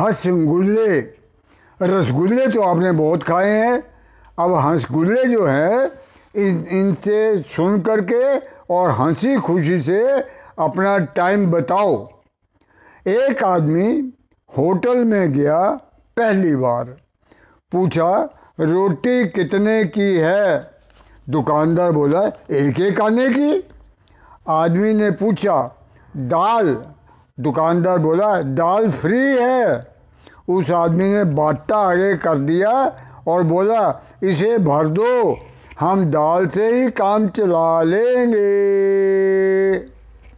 हंसगुल्ले रसगुल्ले तो आपने बहुत खाए हैं। अब हंसगुल्ले जो हैं, इन, इनसे सुन करके और हँसी खुशी से अपना टाइम बताओ। एक आदमी होटल में गया पहली बार। पूछा, रोटी कितने की है? दुकानदार बोला, एक एक आने की। आदमी ने पूछा, दाल दुकानदार बोला, दाल फ्री है। उस आदमी ने बाटा आगे कर दिया और बोला, इसे भर दो, हम दाल से ही काम चला लेंगे।